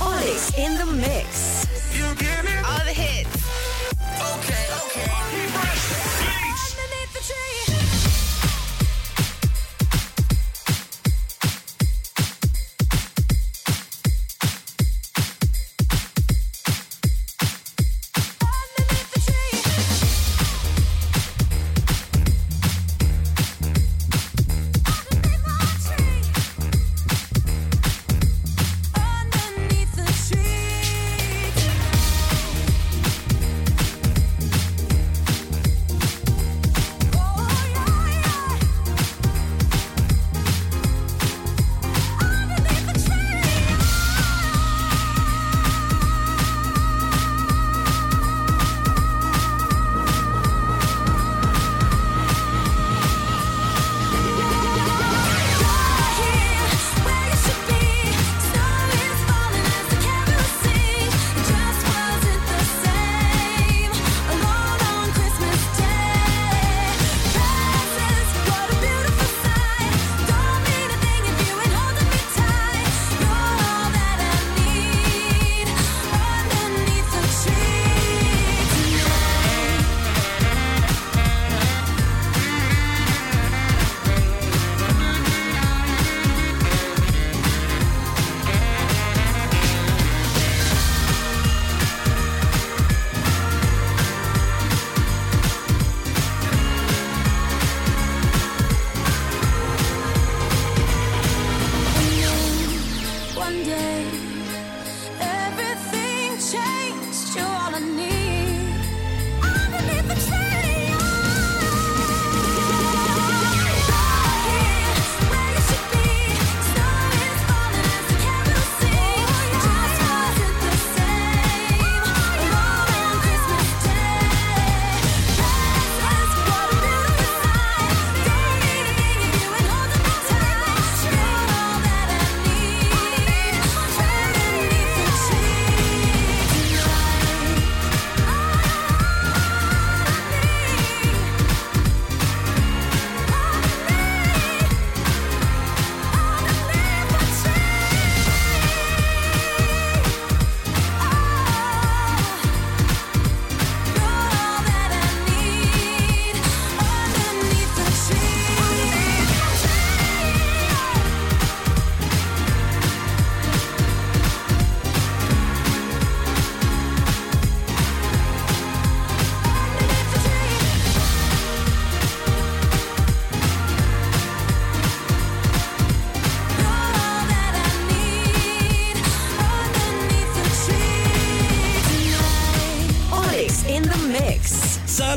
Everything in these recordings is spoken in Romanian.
Olix in the mix. You get me? All the hits.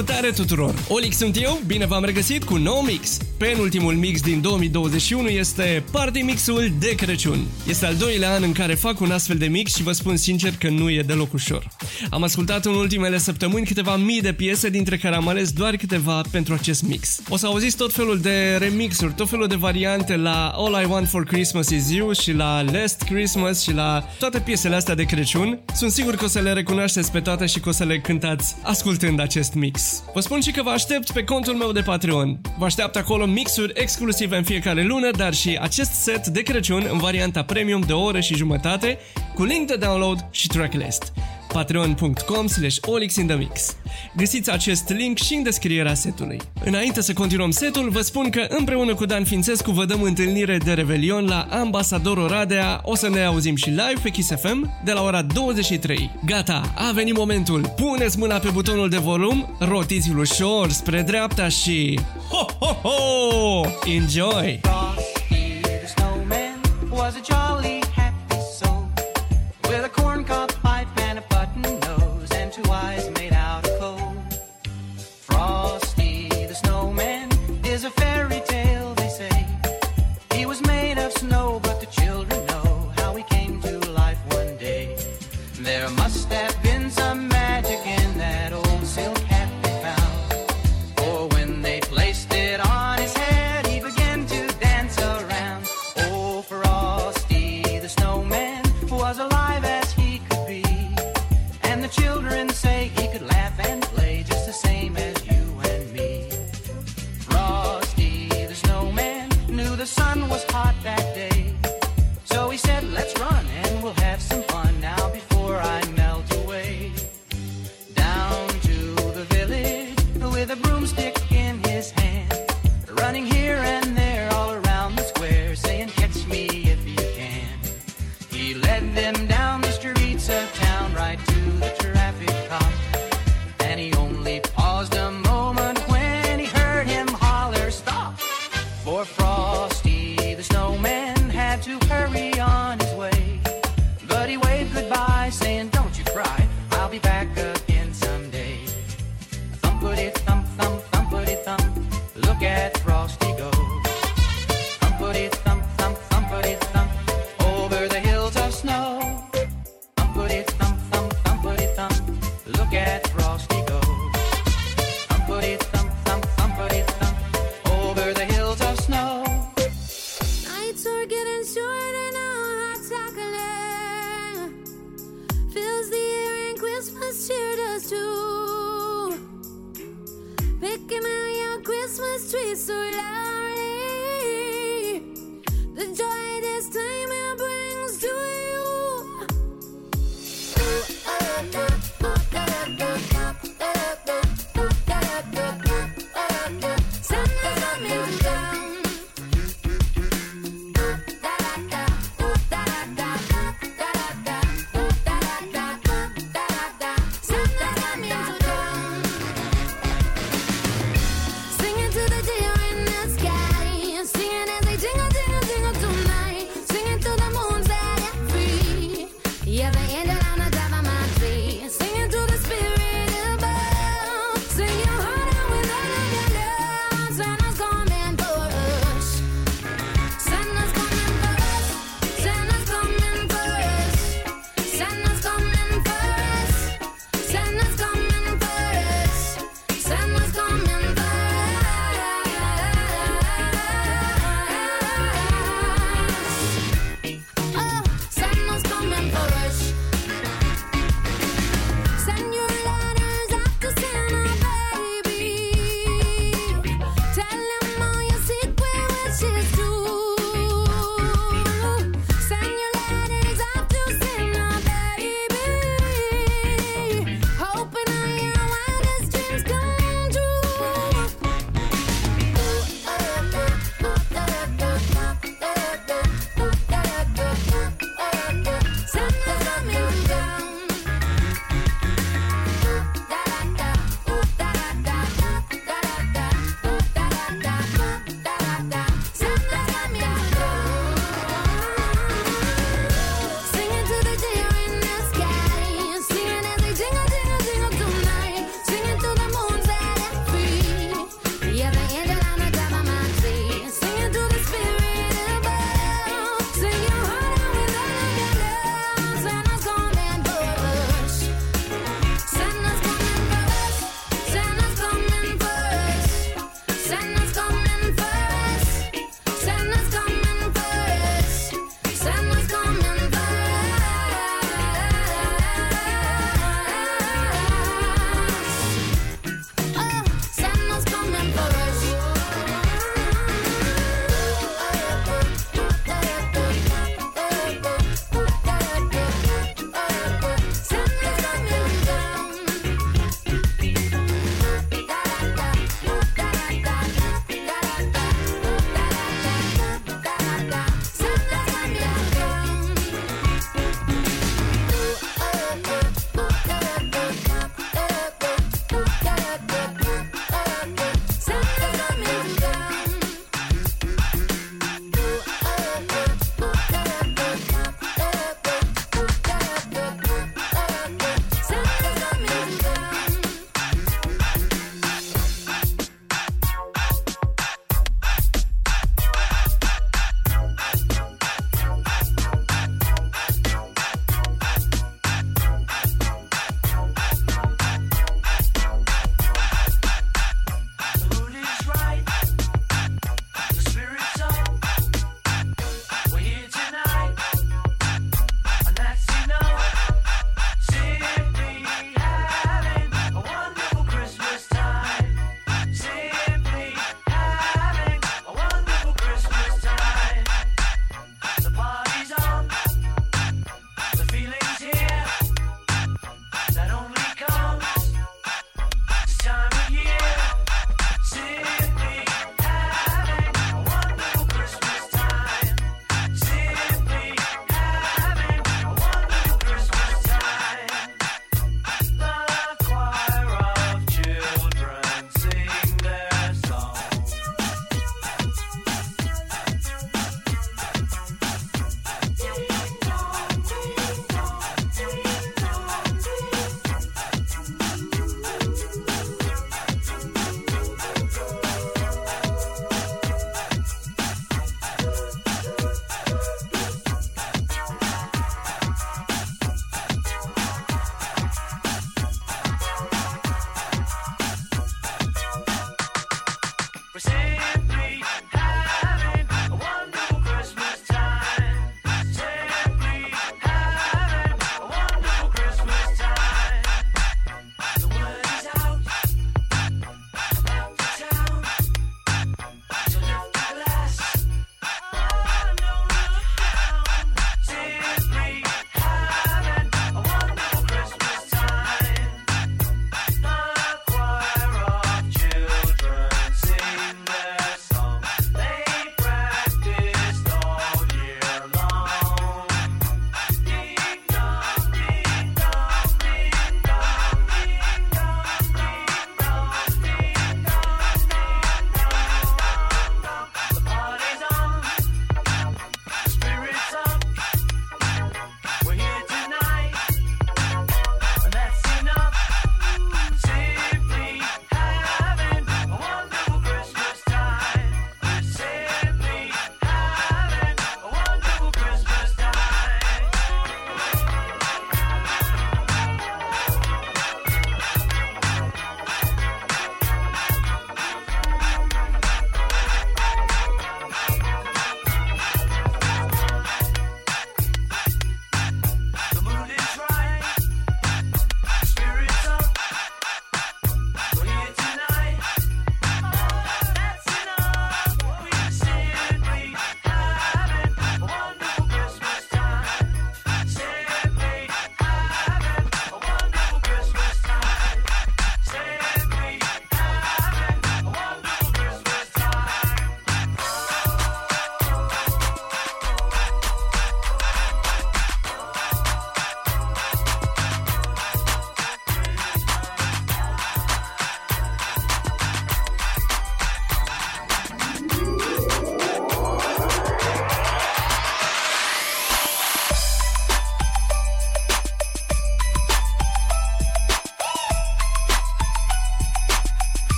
Salutare tuturor! Olic sunt eu, bine v-am regăsit cu un nou mix. Penultimul mix din 2021 este Party Mixul de Crăciun. Este al doilea an în care fac un astfel de mix și vă spun sincer că nu e deloc ușor. Am ascultat în ultimele săptămâni câteva mii de piese, dintre care am ales doar câteva pentru acest mix. O să auziți tot felul de remixuri, tot felul de variante la All I Want For Christmas Is You și la Last Christmas și la toate piesele astea de Crăciun. Sunt sigur că o să le recunoașteți pe toate și că o să le cântați ascultând acest mix. Vă spun și că vă aștept pe contul meu de Patreon. Vă așteaptă acolo mixuri exclusive în fiecare lună, dar și acest set de Crăciun în varianta premium de o oră și jumătate, cu link de download și tracklist patreon.com slash olixinthemix. Găsiți acest link și în descrierea setului. Înainte să continuăm setul, vă spun că împreună cu Dan Fințescu vă dăm întâlnire de Revelion la Ambasador Oradea. O să ne auzim și live pe Kiss FM de la ora 23. Gata, a venit momentul. Puneți mâna pe butonul de volum, rotiți-l ușor spre dreapta și... Ho, ho, ho! Enjoy! Frosty the snowman was a jolly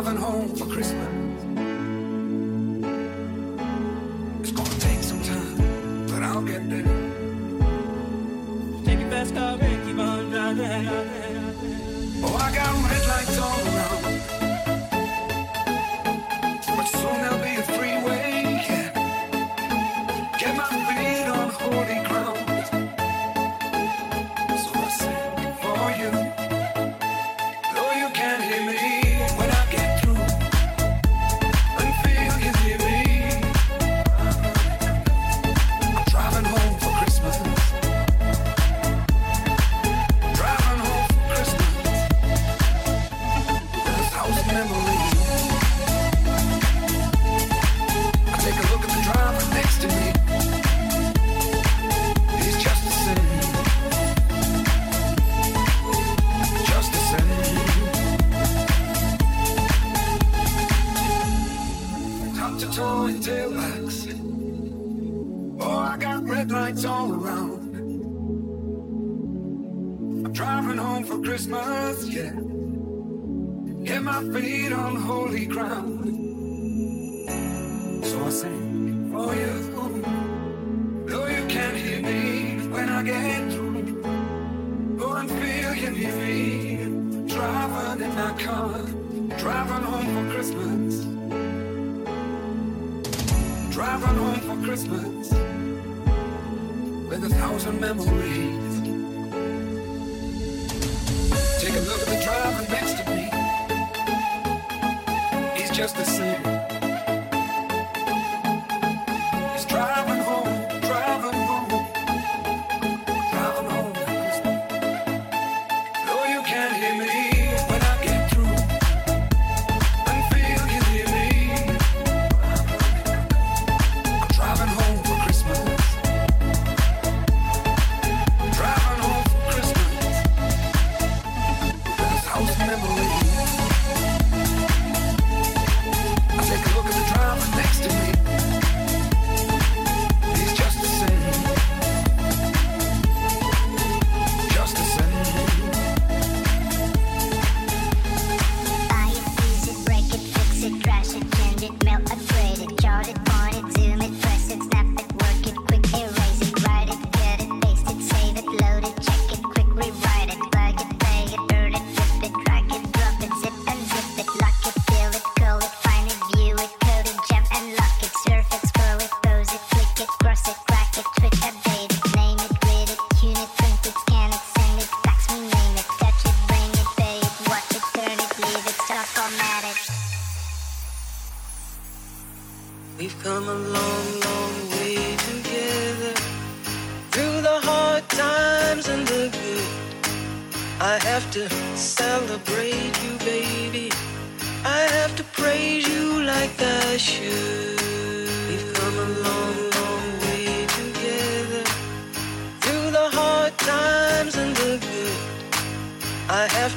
driving home for Christmas.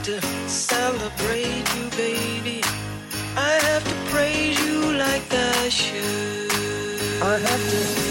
to celebrate you, baby. I have to praise you like I should. I have to.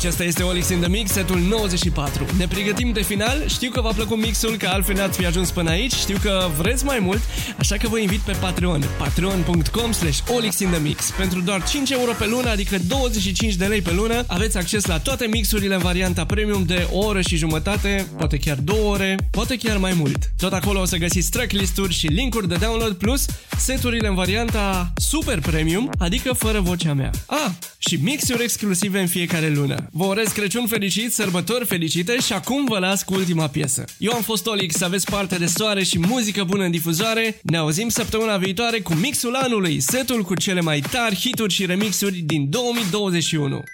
Acesta este Olix in the Mix, setul 94. Ne pregătim de final, știu că v-a plăcut mixul, că altfel n-ați fi ajuns până aici, știu că vreți mai mult, așa că vă invit pe Patreon, patreon.com slash olixinthemix. Pentru doar 5 euro pe lună, adică 25 de lei pe lună, aveți acces la toate mixurile în varianta premium de o oră și jumătate, poate chiar două ore, poate chiar mai mult. Tot acolo o să găsiți tracklist-uri și linkuri de download plus seturile în varianta super premium, adică fără vocea mea. Ah, și mixuri exclusive în fiecare lună. Vă urez Crăciun fericit, sărbători fericite și acum vă las cu ultima piesă. Eu am fost Olix, să aveți parte de soare și muzică bună în difuzoare. Ne auzim săptămâna viitoare cu mixul anului, setul cu cele mai tari hituri și remixuri din 2021.